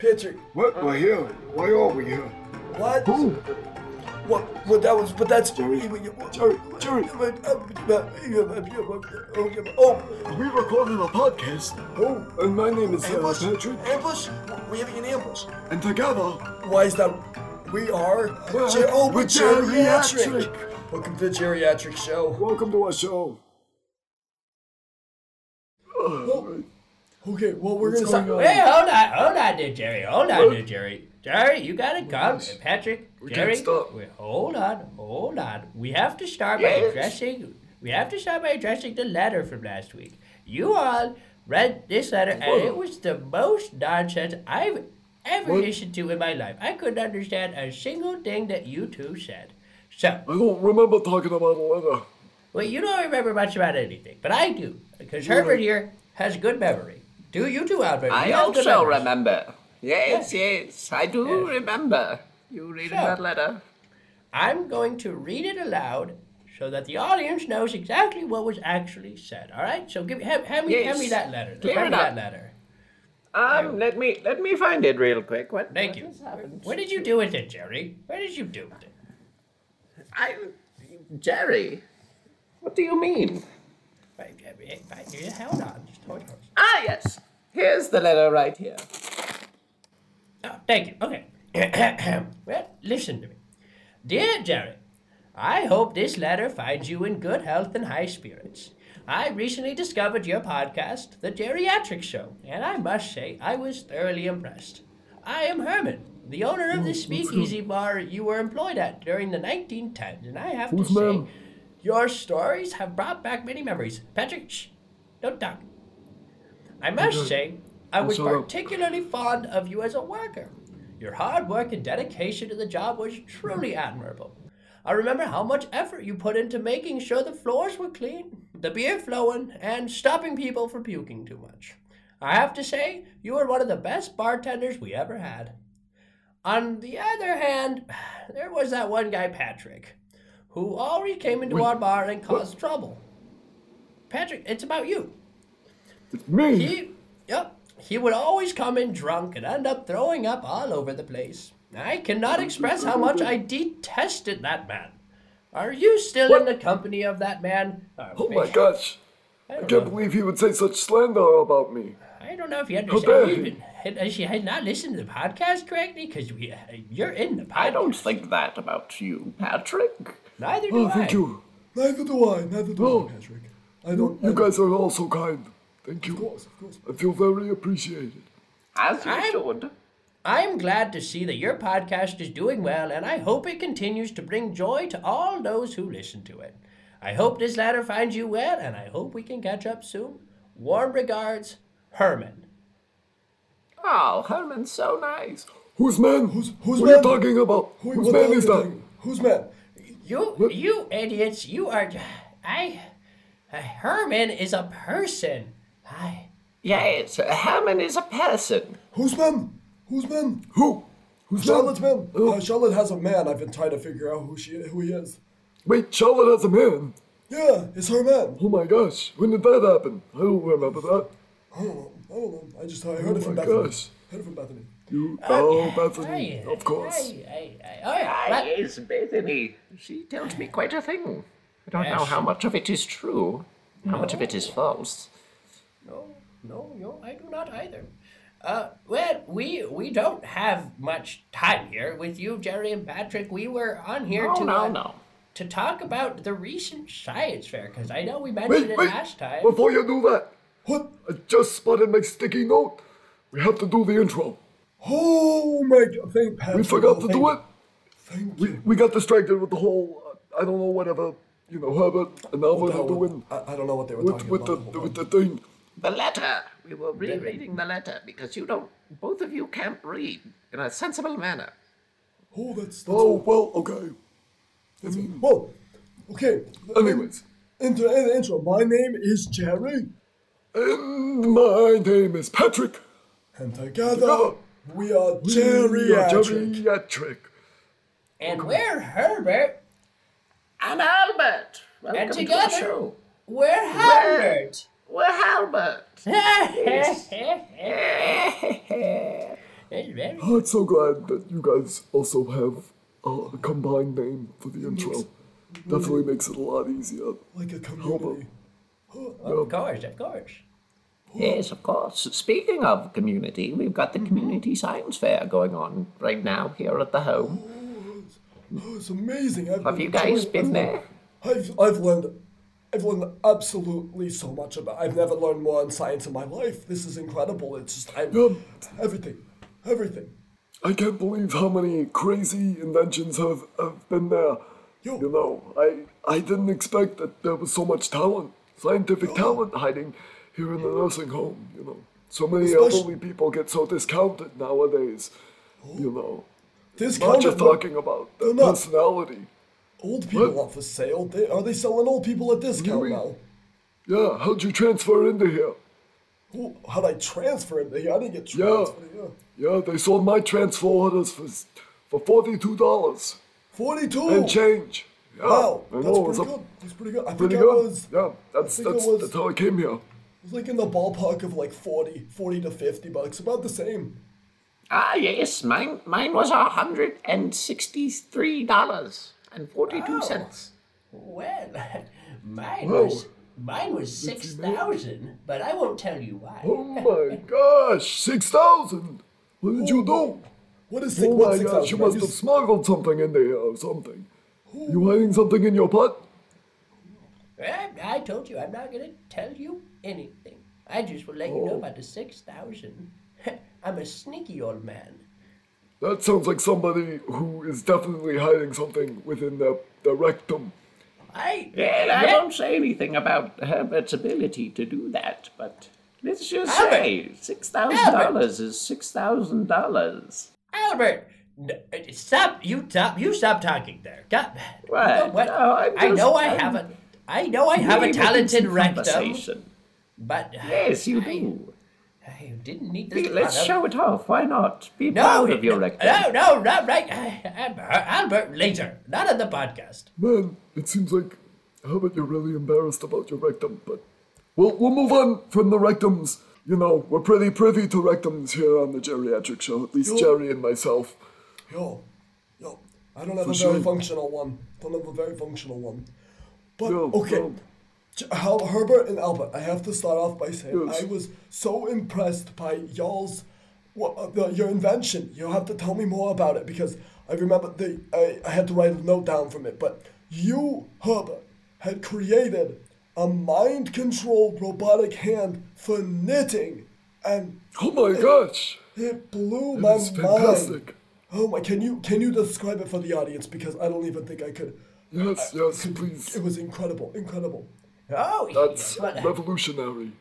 Patrick, What? We're here. Why are we here? what? Who? What? What? That was. But that's Jerry, Jerry, Jerry. Oh, We recorded a podcast. oh, And my name is uh, ambush! Patrick. Ambush! We're having an ambush. And together, Why is that? We are. Ger- oh, we're we're geriatric. geriatric. Welcome to the Jerryatrick show. welcome to our show. Oh, okay, well we're What's gonna. going Start? Hey, hold on, hold on there, Jerry. Hold on there, Jerry. Jerry, you gotta come. Yes. Patrick, We Jerry. can't stop. wait, hold on, hold on. We have to start by Yes. addressing. We have to start by addressing the letter from last week. You all read this letter, and it was the most nonsense I've ever What? listened to in my life. I couldn't understand a single thing that you two said. So, I don't remember talking about a letter. well, you don't remember much about anything, but I do, because Herbert here has a good memory. Do you too, Albert? I You have good also memories. remember. Yes, yes, I do Yes. remember you reading So- that letter. I'm going to read it aloud so that the audience knows exactly what was actually said. All right? So give me, hand, hand me, hand me that letter. Clear hand it me up. that letter. Um, let me let me find it real quick. What? Thank what you. What did you do with it, Jerry? What did you do with it? I, Jerry. What do you mean? Wait, wait, wait, wait, Hold on. Just hold on. Ah, yes. Here's the letter right here. Oh, thank you. Okay. well, listen to me. Dear Jerry, I hope this letter finds you in good health and high spirits. I recently discovered your podcast, The Jerryatrick Show, and I must say I was thoroughly impressed. I am Herman, the owner of the speakeasy bar you were employed at during the 1910s, and I have to say, your stories have brought back many memories. Patrick, shh, don't talk. I must say, I was particularly fond of you as a worker. Your hard work and dedication to the job was truly admirable. I remember how much effort you put into making sure the floors were clean, the beer flowing, and stopping people from puking too much. I have to say, you were one of the best bartenders we ever had. On the other hand, there was that one guy, Patrick, who always came into Wait, our bar and caused trouble. Patrick, it's about you. It's me. He, yep, he would always come in drunk and end up throwing up all over the place. I cannot express how much I detested that man. Are you still in the company of that man? Uh, oh my gosh. I I can't know. believe he would say such slander about me. I don't know if you understand. he? He's she had not listened to the podcast correctly? Because we, uh, you're in the podcast. I don't think that about you, Patrick. Neither do Oh, I. thank you. Neither do I. Neither do Oh. I, Patrick. I don't. You I- guys are all so kind. Thank you. Of course, of course. I feel very appreciated. As you I'm- should. I am glad to see that your podcast is doing well, and I hope it continues to bring joy to all those who listen to it. I hope this letter finds you well, and I hope we can catch up soon. Warm regards, Herman. Oh, Herman's so nice. Who's man? Who's- who's what are you man? talking about? Who, Whose man is that? thing? Who's man? You, you idiots, you are. I. Herman is a person. I. Yes, Herman is a person. Who's man? Who's man? Who? Who's Charlotte's that? man. Oh, Uh, Charlotte has a man. I've been trying to figure out who she, who he is. wait, Charlotte has a man. Yeah, it's her man. Oh my gosh, when did that happen? I don't remember that. I don't know. I don't know. I just I heard it Oh from my Bethany. gosh. Heard it from Bethany. You, oh, Bethany, I- of course. I, I, I, all right, Ah, Bethany. She tells me quite a thing. I don't know Yes. how much of it is true, how much of it is false. No, no, no, I do not either. Uh, well, we we don't have much time here with you, Jerry and Patrick. We were on here No, to no, uh, no. to talk about the recent science fair because I know we mentioned Wait, it wait, last time. before you do that, What? I just spotted my sticky note. We have to do the intro. Oh my God! Thank Patrick. We forgot Oh, to do it. Thank We, you. we got distracted with the whole, uh, I don't know, whatever, you know, Herbert and What Albert the are doing I, I don't know what they were with, talking with, the, about. Hold with the thing. The letter. We were rereading the letter because you don't, both of you can't read in a sensible manner. Oh, that's, that's Oh, well, okay. I mean, well. Okay. anyways. Into in the intro. My name is Jerry, And my name is Patrick. and together Together, we are We are geriatric. Geriatric. and we're Herbert. And Albert. Welcome And to the together- show. We're Herbert. We're Albert. It's Oh, I'm so glad that you guys also have uh, a combined name for the intro. Definitely makes it a lot easier. Like a community. Of course, of course. Yes, of course. Speaking of community, we've got the community science fair going on right now here at the home. Oh, it's amazing. I've Have you guys been I've there? I've I've learned I've learned absolutely so much about. I've never learned more on science in my life. This is incredible. It's just I Yeah. everything, everything. I can't believe how many crazy inventions have, have been there. Yo. You know, I I didn't expect that there was so much talent, scientific talent hiding here in the nursing home. You know, so many Especially- elderly people get so discounted nowadays. You oh. know, This not just talking about their personality. Old people What? are for sale. They, are they selling old people at discount Really? now? Yeah, how'd you transfer into here? Who, how'd I transfer him? here? I didn't get Yeah. transferred here. Yeah, they sold my transfer orders for for forty two dollars Forty-two. and change. Yeah, Wow, I that's know, it pretty good. That's pretty good. I pretty think I was. yeah, that's think that's was- that's how I came here. It was like in the ballpark of like 40, 40 to 50 bucks, about the same. Ah, yes, mine mine was a hundred and sixty-three dollars and forty-two cents. Well, mine Whoa. was mine was six thousand, but I won't tell you why. Oh my gosh, six thousand! What did you do? What is oh six, Oh my six gosh, you thousand? Must have smuggled something in there or something. You hiding something in your butt? I, eh, I told you I'm not gonna tell you anything. I just will let you know oh. about the six thousand. I'm a sneaky old man. That sounds like somebody who is definitely hiding something within the, their rectum. I Well, I Yeah. don't say anything about Herbert's ability to do that, but let's just Albert! say six thousand dollars is six thousand dollars. Albert. n- uh, Stop! You stop! You stop talking there. God, What? You know what? No, I'm I know I I'm have a. I know I have a talented rectum, but Yes, you do. I didn't need this. Let's product. show it off. Why not? Be No, proud of your no, rectum. no, no, not right. Uh, Albert, Albert, later, not on the podcast. Man, it seems like how about you're really embarrassed about your rectum, but we'll we'll move on from the rectums. You know, we're pretty privy to rectums here on the Jerryatrick show, at least Jerry and myself. Yo, yo, I don't have For a very sure. functional one. Don't have a very functional one. But Yo, okay, yo. J- Herbert and Albert, I have to start off by saying Yes. I was so impressed by y'all's what, uh, the, your invention. You'll have to tell me more about it because I remember the I, I had to write a note down from it. But you, Herbert, had created a mind controlled robotic hand for knitting, and Oh my gosh, it blew my it's mind. Oh my! Can you can you describe it for the audience because I don't even think I could. Yes, yes, please. It was incredible, incredible. Oh, That's well, revolutionary.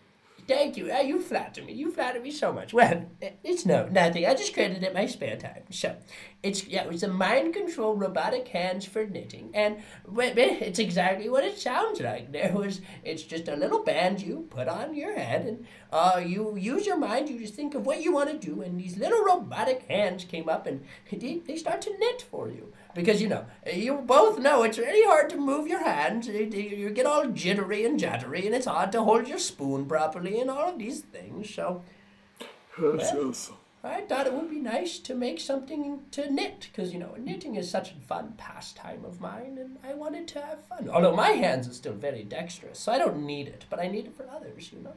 thank you. Uh, you flatter me. You flatter me so much. Well, it's no nothing. I just created it in my spare time. So, it's yeah, it was a mind-controlled robotic hands for knitting, and it's exactly what it sounds like. There was, it's just a little band you put on your head, and uh, you use your mind. You just think of what you want to do, and these little robotic hands came up, and they, they start to knit for you. Because you know, you both know it's really hard to move your hands. You get all jittery and jattery, and it's hard to hold your spoon properly, and all of these things. So. Yes, yes. I thought it would be nice to make something to knit, because, you know, knitting is such a fun pastime of mine, and I wanted to have fun. Although my hands are still very dexterous, so I don't need it, but I need it for others, you know?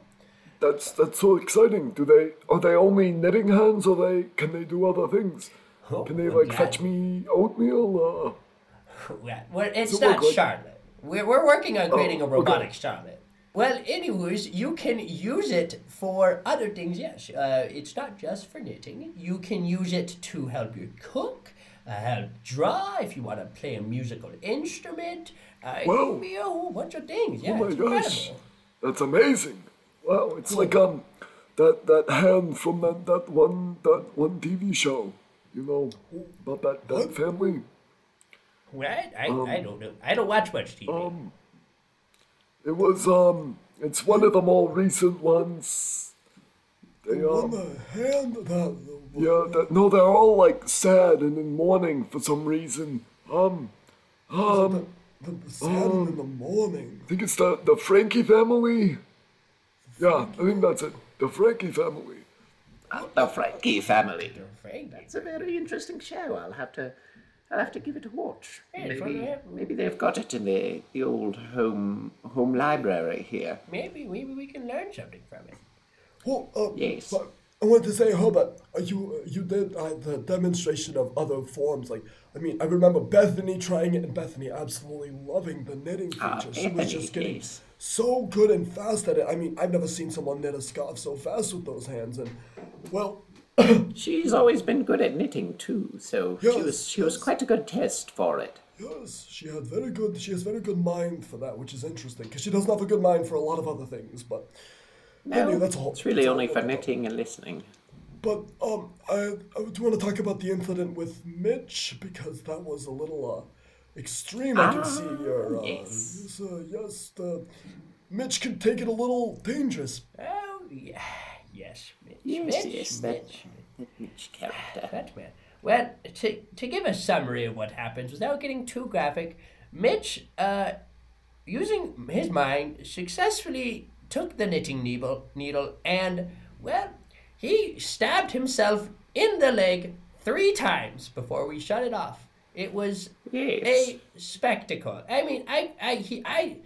That's that's so exciting. Do they are they only knitting hands, or they can they do other things? Can they Oh, like fetch me oatmeal? Uh, Well, well, it's not like- Charlotte. We're, we're working on creating a okay. robotic Charlotte. Well, anyways, you can use it for other things, yes. Uh, it's not just for knitting. You can use it to help you cook, uh, help draw, if you want to play a musical instrument. Uh, it can be a whole bunch of things. Yeah, oh my it's gosh, incredible. that's amazing! Wow, it's like um that that hand from that, that one that one TV show, you know, about that that family. Well, I, I, Um, I don't know. I don't watch much TV. It was um, it's one of the more recent ones. They On um, the hand that. yeah, that, no, they're all like sad and in mourning for some reason. Um, um, The, the sound in the morning. I think it's the the Frankie family. Yeah, I think that's it. The Frankie family. The Frankie family. The Frankie. It's a very interesting show. I'll have to, I'll have to give it a watch. Yeah, maybe, maybe they've got it in the the old home home library here. Maybe, maybe we can learn something from it. Well, uh, Yes. but I wanted to say, Herbert, uh, you you did uh, the demonstration of other forms. Like, I mean, I remember Bethany trying it, and Bethany absolutely loving the knitting Ah, feature. she was just getting so good and fast at it. I mean, I've never seen someone knit a scarf so fast with those hands. And well, She's always been good at knitting too, so she was she was quite a good test for it. yes, she had very good. She has very good mind for that, which is interesting because she doesn't have a good mind for a lot of other things. But No, anyway, that's all. it's really all only for knitting and listening. But um, I, I do want to talk about the incident with Mitch because that was a little uh, extreme. I can see here. Uh, Ah, yes. yes, uh, yes uh, Mitch could take it a little dangerous. Oh, yeah. Yes, Mitch. Yes, Mitch, yes, that, Mitch. that Mitch character. That man. Well, to, to give a summary of what happens without getting too graphic, Mitch, uh, using his mind, successfully took the knitting needle, needle and, well, he stabbed himself in the leg three times before we shut it off. It was Yes. a spectacle. I mean, I, I, he, I,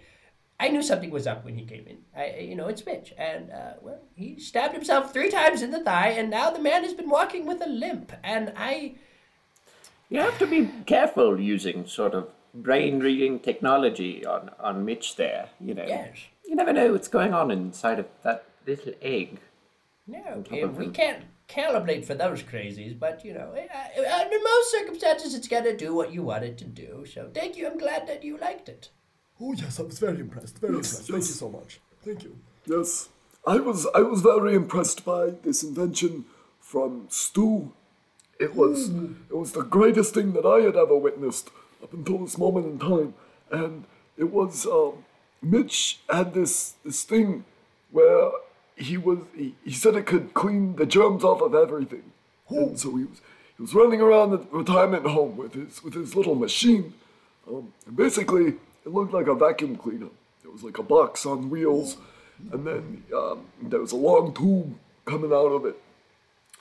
I knew something was up when he came in. I, you know, it's Mitch, and uh, well, he stabbed himself three times in the thigh, and now the man has been walking with a limp. And I, You have to be careful using sort of brain reading technology on, on Mitch there, you know. yes, You never know what's going on inside of that little egg. no, top we- of we him. can't calibrate for those crazies, but you know, uh, under most circumstances, it's gonna do what you want it to do. So, thank you. I'm glad that you liked it. Oh yes, I was very impressed. Very Yes, impressed. Thank you so much. Thank you. Yes, I was I was very impressed by this invention from Stew. It was it was the greatest thing that I had ever witnessed up until this moment in time, and it was um, Mitch had this this thing where he was he, he said it could clean the germs off of everything, and so he was he was running around the retirement home with his with his little machine, um, and basically it looked like a vacuum cleaner. It was like a box on wheels, and then um, there was a long tube coming out of it.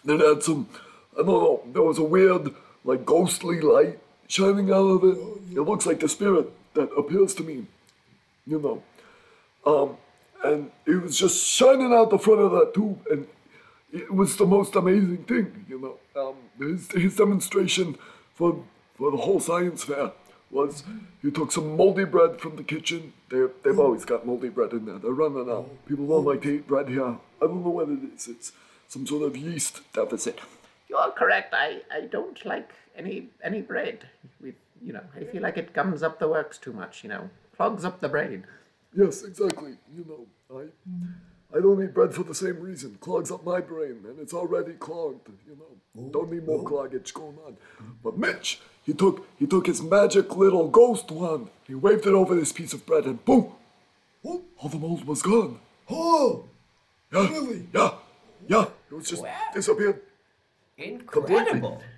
Then it had some, I don't know, there was a weird, like ghostly light shining out of it. It looks like the spirit that appears to me, you know. Um, and it was just shining out the front of that tube, and it was the most amazing thing, you know. Um, his, his demonstration for, for the whole science fair was he took some moldy bread from the kitchen. They, they've always got moldy bread in there. They're running out. People don't like to eat bread here. I don't know what it is. It's some sort of yeast deficit. You're correct. I, I don't like any any bread with you know. I feel like it gums up the works too much. You know, clogs up the brain. Yes, exactly. You know, I I don't eat bread for the same reason. Clogs up my brain, and it's already clogged. You know, don't need more cloggage going on. But Mitch, he took he took his magic little ghost wand. He waved it over this piece of bread, and boom, What? all the mold was gone. Oh, Yeah, Really? Yeah, yeah. It was just Wow. disappeared. Incredible. Ah,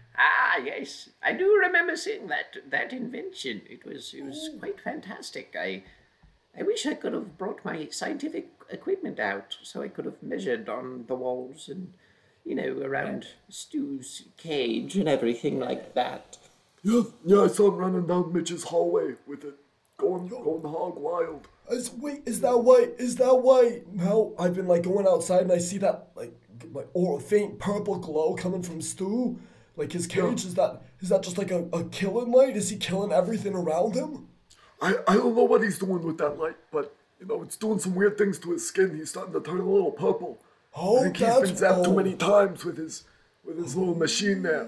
yes, I do remember seeing that that invention. It was it was oh. quite fantastic. I I wish I could have brought my scientific equipment out so I could have measured on the walls and you know around Stew's cage and everything like that. Yeah, yeah. I saw him running down Mitch's hallway with it, going going hog wild. is, wait, is that why? Is that why? Now I've been like going outside and I see that like like or faint purple glow coming from Stew, like his cage. Is that is that just like a, a killing light? Is he killing everything around him? I, I don't know what he's doing with that light, but you know it's doing some weird things to his skin. He's starting to turn a little purple. Oh, I think he's that's been zapped too oh. many times with his with his little machine there.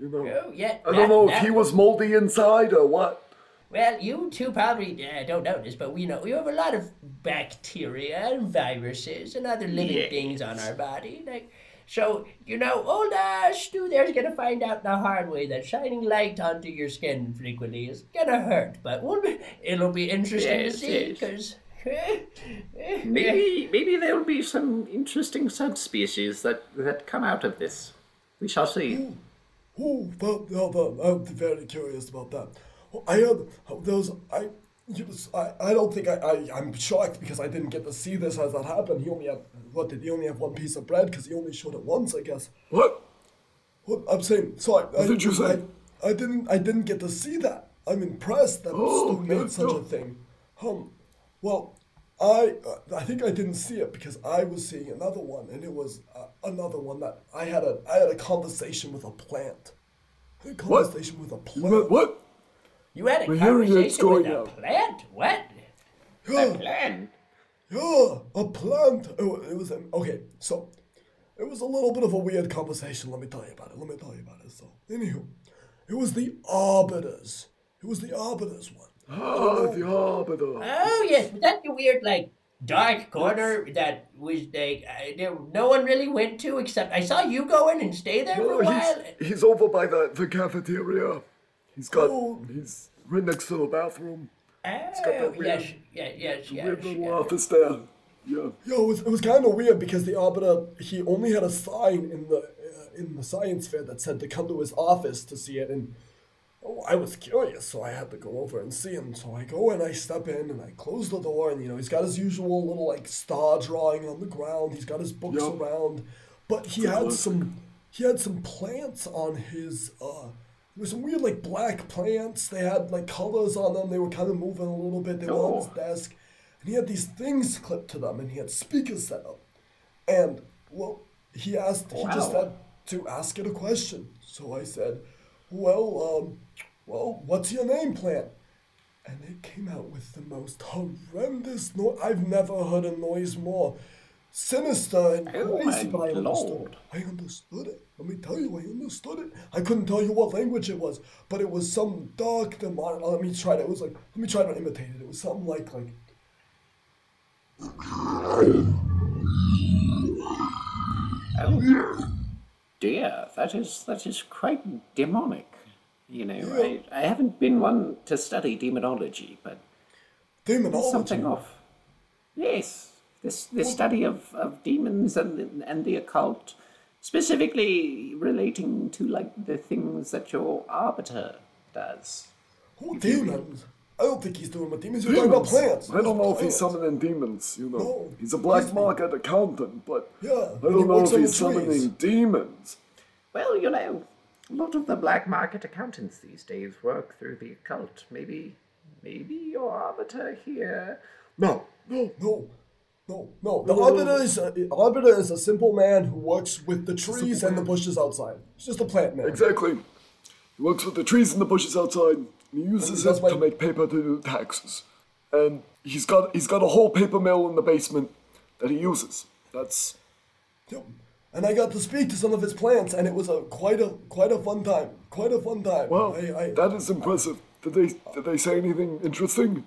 You know. Oh, yeah. I that- don't know if that- he was moldy inside or what. Well, you two probably uh, don't know this, but we know we have a lot of bacteria and viruses and other living Yes. things on our body. Like, so you know, old uh, Stew there's gonna find out the hard way that shining light onto your skin frequently is gonna hurt, but we'll be, it'll be interesting Yes, to see yes. because. Maybe maybe there will be some interesting subspecies that that come out of this. We shall see. Oh, that, that, that, I'm very curious about that. I heard there was I he was, I, I don't think I, I, I'm shocked because I didn't get to see this as that happened. He only had, what, did he only have one piece of bread? Because he only showed it once, I guess. What? What I'm saying, so I, I, did you say? I, I didn't, I didn't get to see that. I'm impressed that Oh, Stew made such no. a thing. Um, well, I, uh, I think I didn't see it because I was seeing another one, and it was uh, another one that I had a, I had a conversation with a plant. A conversation with a plant. what? You had a We're hearing it's conversation with a out. plant? What? Yeah. Plan. Yeah, a plant. It it was um, okay. So, it was a little bit of a weird conversation. Let me tell you about it. Let me tell you about it. So, anywho, it was the arbiters. It was the arbiters one. Ah, the arbiter. Oh yes, was that the weird like dark corner that was like uh, there, no one really went to except I saw you go in and stay there for Oh, a while. he's, he's over by the, the cafeteria. He's got, Oh. he's right next to the bathroom. Oh, got that weird- yes, yeah, yes, yes. Weird little yes. office there. Yeah. Yo, it was, it was kind of weird because the arbiter he only had a sign in the uh, in the science fair that said to come to his office to see it, and oh, I was curious, so I had to go over and see him. So I go and I step in and I close the door, and you know he's got his usual little like star drawing on the ground. He's got his books Yup. around, but he It's had classic. some he had some plants on his uh. There were some weird like black plants. They had like colors on them. They were kind of moving a little bit. They were on his desk, and he had these things clipped to them, and he had speakers set up. And well, he asked. He just had to ask it a question. So I said, "Well, um, well, what's your name, plant?" And it came out with the most horrendous noise. I've never heard a noise more sinister and Oh, crazy. But I understood. lord. I understood it. Let me tell you, I understood it. I couldn't tell you what language it was, but it was some dark demonic. Let me try to. It was like. Let me try to imitate it. It was something like like. Oh dear, that is that is quite demonic. You know, I, I haven't been one to study demonology, but Demonology. something off. Yes, this the study of, of demons and and the occult, specifically relating to like the things that your arbiter does. Oh, demons. I don't think he's doing with demons. You're talking about plants. I don't know if he's summoning demons, you know. No, he's a black he's- market accountant, but Yeah, I don't know if on the he's summoning trees. demons. Well, you know, a lot of the black market accountants these days work through the occult. Maybe, maybe your arbiter here. No, no, no, no, no. The arbiter is a, arbiter is a simple man who works with the trees and the bushes outside. He's just a plant man. Exactly. He works with the trees and the bushes outside. And he uses it to make paper to do taxes. And he's got he's got a whole paper mill in the basement that he uses. That's Yep. And I got to speak to some of his plants, and it was a quite a quite a fun time. Quite a fun time. well, I, I, that is impressive. Did they did they say anything interesting?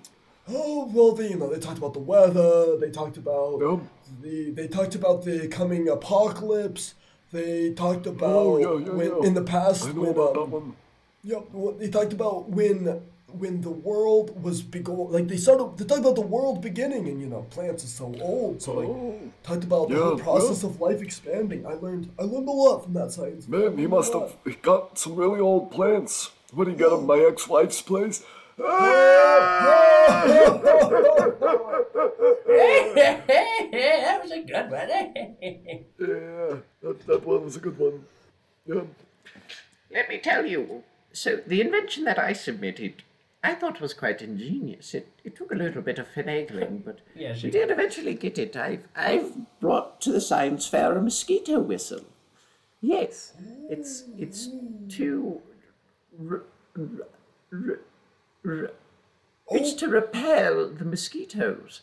Oh well, they you know they talked about the weather. They talked about Yeah. the they talked about the coming apocalypse. They talked about Oh yeah, yeah, when yeah. in the past when about um, that one. Yep. Well, they talked about when when the world was begin like they started they talked about the world beginning and you know plants are so old so like Oh. talked about the Yeah, whole process yeah. of life expanding. I learned I learned a lot from that science. Man, he must have got some really old plants. What he got at my ex-wife's place? That was a good one. Yeah, that, that one was a good one. Yeah. Let me tell you. So the invention that I submitted, I thought was quite ingenious. It it took a little bit of finagling, but Yes, we did eventually get it. I've I've brought to the science fair a mosquito whistle. Yes, it's it's to. R- r- r- r- it's to repel the mosquitoes,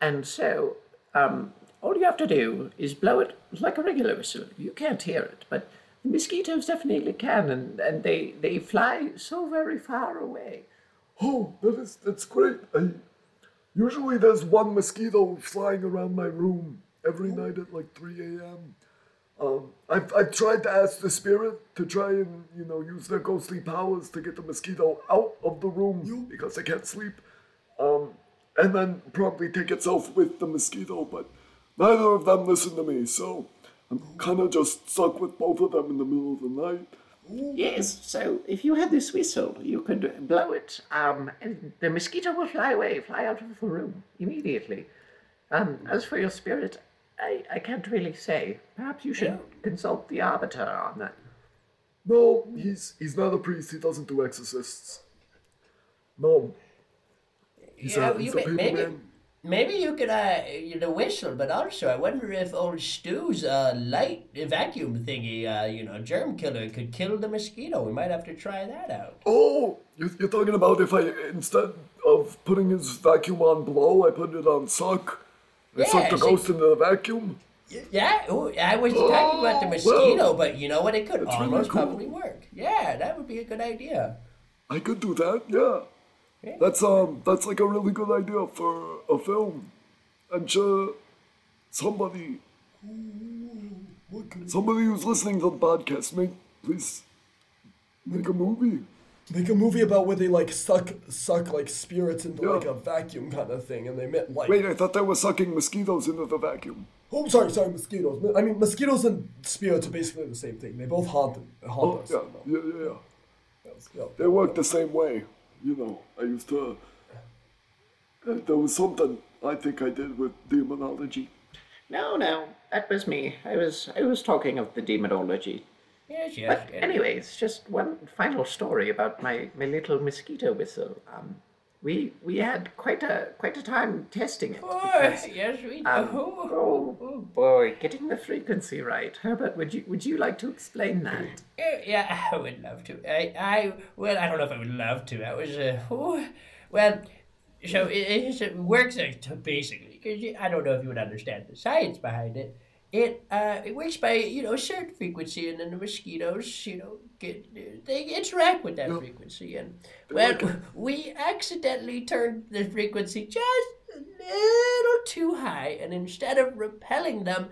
and so um, all you have to do is blow it like a regular whistle. You can't hear it, but the mosquitoes definitely can, and, and they, they fly so very far away. Oh, that is that's great. I, usually there's one mosquito flying around my room every night at like 3 a.m. Um, I've, I've tried to ask the spirit to try and you know use their ghostly powers to get the mosquito out of the room because they can't sleep, um, and then probably take itself with the mosquito. But neither of them listen to me, so I'm kind of just stuck with both of them in the middle of the night. Yes, so if you had this whistle, you could blow it, um, and the mosquito will fly away, fly out of the room immediately. Um, as for your spirit, I, I can't really say. Perhaps you should consult the arbiter on that. No, he's he's not a priest. He doesn't do exorcists. No. He's Yeah, a, he's you a may- maybe- man. Maybe you could, uh, you know, whistle, but also I wonder if old Stew's uh, light vacuum thingy, uh, you know, germ killer could kill the mosquito. We might have to try that out. Oh, you're, you're talking about if I instead of putting his vacuum on blow, I put it on suck. I suck the Yeah, see- ghost into the vacuum. Yeah, ooh, I was talking about the Oh, mosquito, well, but you know what? It could that's really almost cool. probably work. Yeah, that would be a good idea. I could do that. Yeah. Yeah. That's um that's like a really good idea for a film. I'm sure somebody somebody who's listening to the podcast make please make a movie. Make a movie about where they like suck suck like spirits into Yeah. like a vacuum kind of thing, and they emit like. Wait, I thought they were sucking mosquitoes into the vacuum. Oh, sorry, sorry, mosquitoes. I mean, mosquitoes and spirits are basically the same thing. They both haunt haunt Oh, us. yeah, you know. yeah, yeah, yeah. Yeah. They work the same way. You know, I used to. Uh, there was something I think I did with demonology. No, no, that was me. I was I was talking of the demonology. Yes, yes. But yes. anyways, just one final story about my, my little mosquito whistle. Um, we we had quite a quite a time testing it. Oh, because, yes, we do. um, oh boy, getting the frequency right. Herbert, would you would you like to explain that? Yeah, yeah, I would love to. I, I, well, I don't know if I would love to. I was, uh, well, so it, it, it works basically because I don't know if you would understand the science behind it. It, uh, it works by you know a certain frequency, and then the mosquitoes, you know, get they interact with that frequency, and well, we accidentally turned the frequency just a little too high, and instead of repelling them,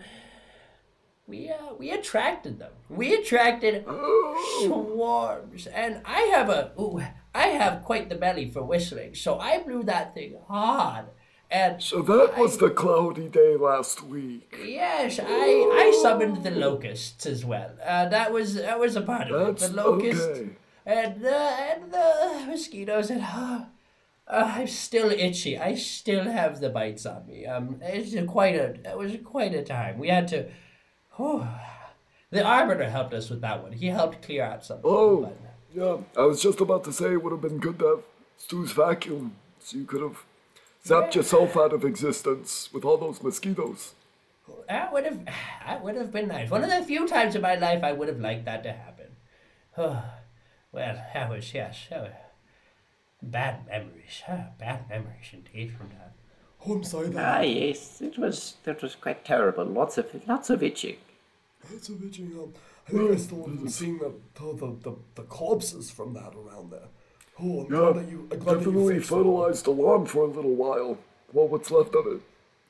we uh, we attracted them. We attracted swarms, and I have a ooh, I have quite the belly for whistling, so I blew that thing hard. And So that was the cloudy day last week. yes, I I summoned the locusts as well. Uh, that was that was a part of That's it. The locusts okay. and the and the mosquitoes and. Uh, uh, I'm still itchy. I still have the bites on me. Um, it's a quite a. It was quite a time. We had to. Oh, the arbiter helped us with that one. He helped clear out some. Oh, yeah. I was just about to say it would have been good to have Stew's vacuum, so you could have zapped yourself out of existence with all those mosquitoes. That would have. That would have been nice. One of the few times in my life I would have liked that to happen. Oh, well, that was yes. That was bad memories. Ah, bad memories indeed from that. Oh, I'm sorry. That Ah, yes, it was that was quite terrible. Lots of lots of itching. that's a bitching. Um, I think I still haven't seen the, the, the, the, the corpses from that around there. Oh, I'm Yeah, glad that you. I'm glad that you definitely fixed fertilized the lawn for a little while. Well, what's left of it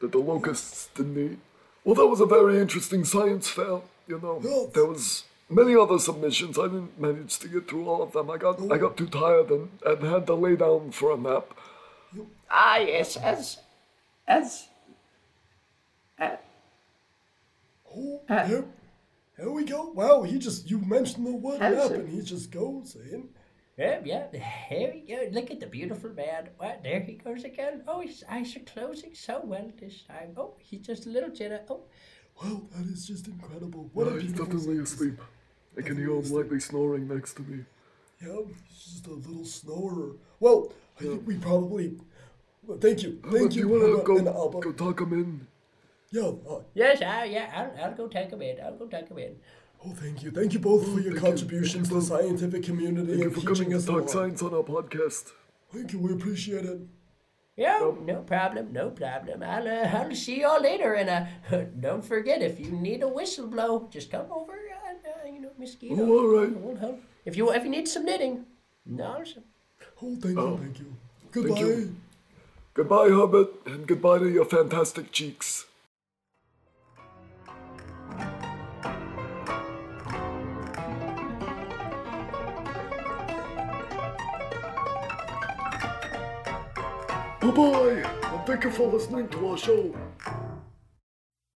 that the locusts didn't eat. Well, that was a very interesting science fair. You know, Yes. there was many other submissions. I didn't manage to get through all of them. I got I got too tired and, and had to lay down for a nap. Ah, yes, as as uh, Oh, there, there we go. Wow, he just you mentioned the word How's nap and he just goes in. Yeah, yeah. There we go. Look at the beautiful man. What? There he goes again. Oh, his eyes are closing so well this time. Oh, he's just a little jitter. Oh, Wow, that is just incredible. What Uh, a he's beautiful definitely sight. asleep. I can hear him lightly snoring next to me. Yeah, he's just a little snorer. Well, I think we probably. Well, thank you, But thank do you, you want Herbert to and go, Albert. go talk him in? Yeah. Uh, yes, I, yeah. I'll, I'll go take him in. I'll go take him in. Oh, thank you, thank you both for your thank you, contributions thank to the scientific community Thank you and for teaching coming us talk along. science on our podcast. Thank you, we appreciate it. Yeah, no problem, no problem. I'll, uh, I'll see y'all later. And uh, don't forget, if you need a whistle blow, just come over and, uh, you know, mosquito. Oh, all right. We'll help. If you, if you need some knitting, no, so- Oh, thank you, thank you. Goodbye. you. Goodbye, Herbert, and goodbye to your fantastic cheeks. Bye bye, and thank you for listening to our show.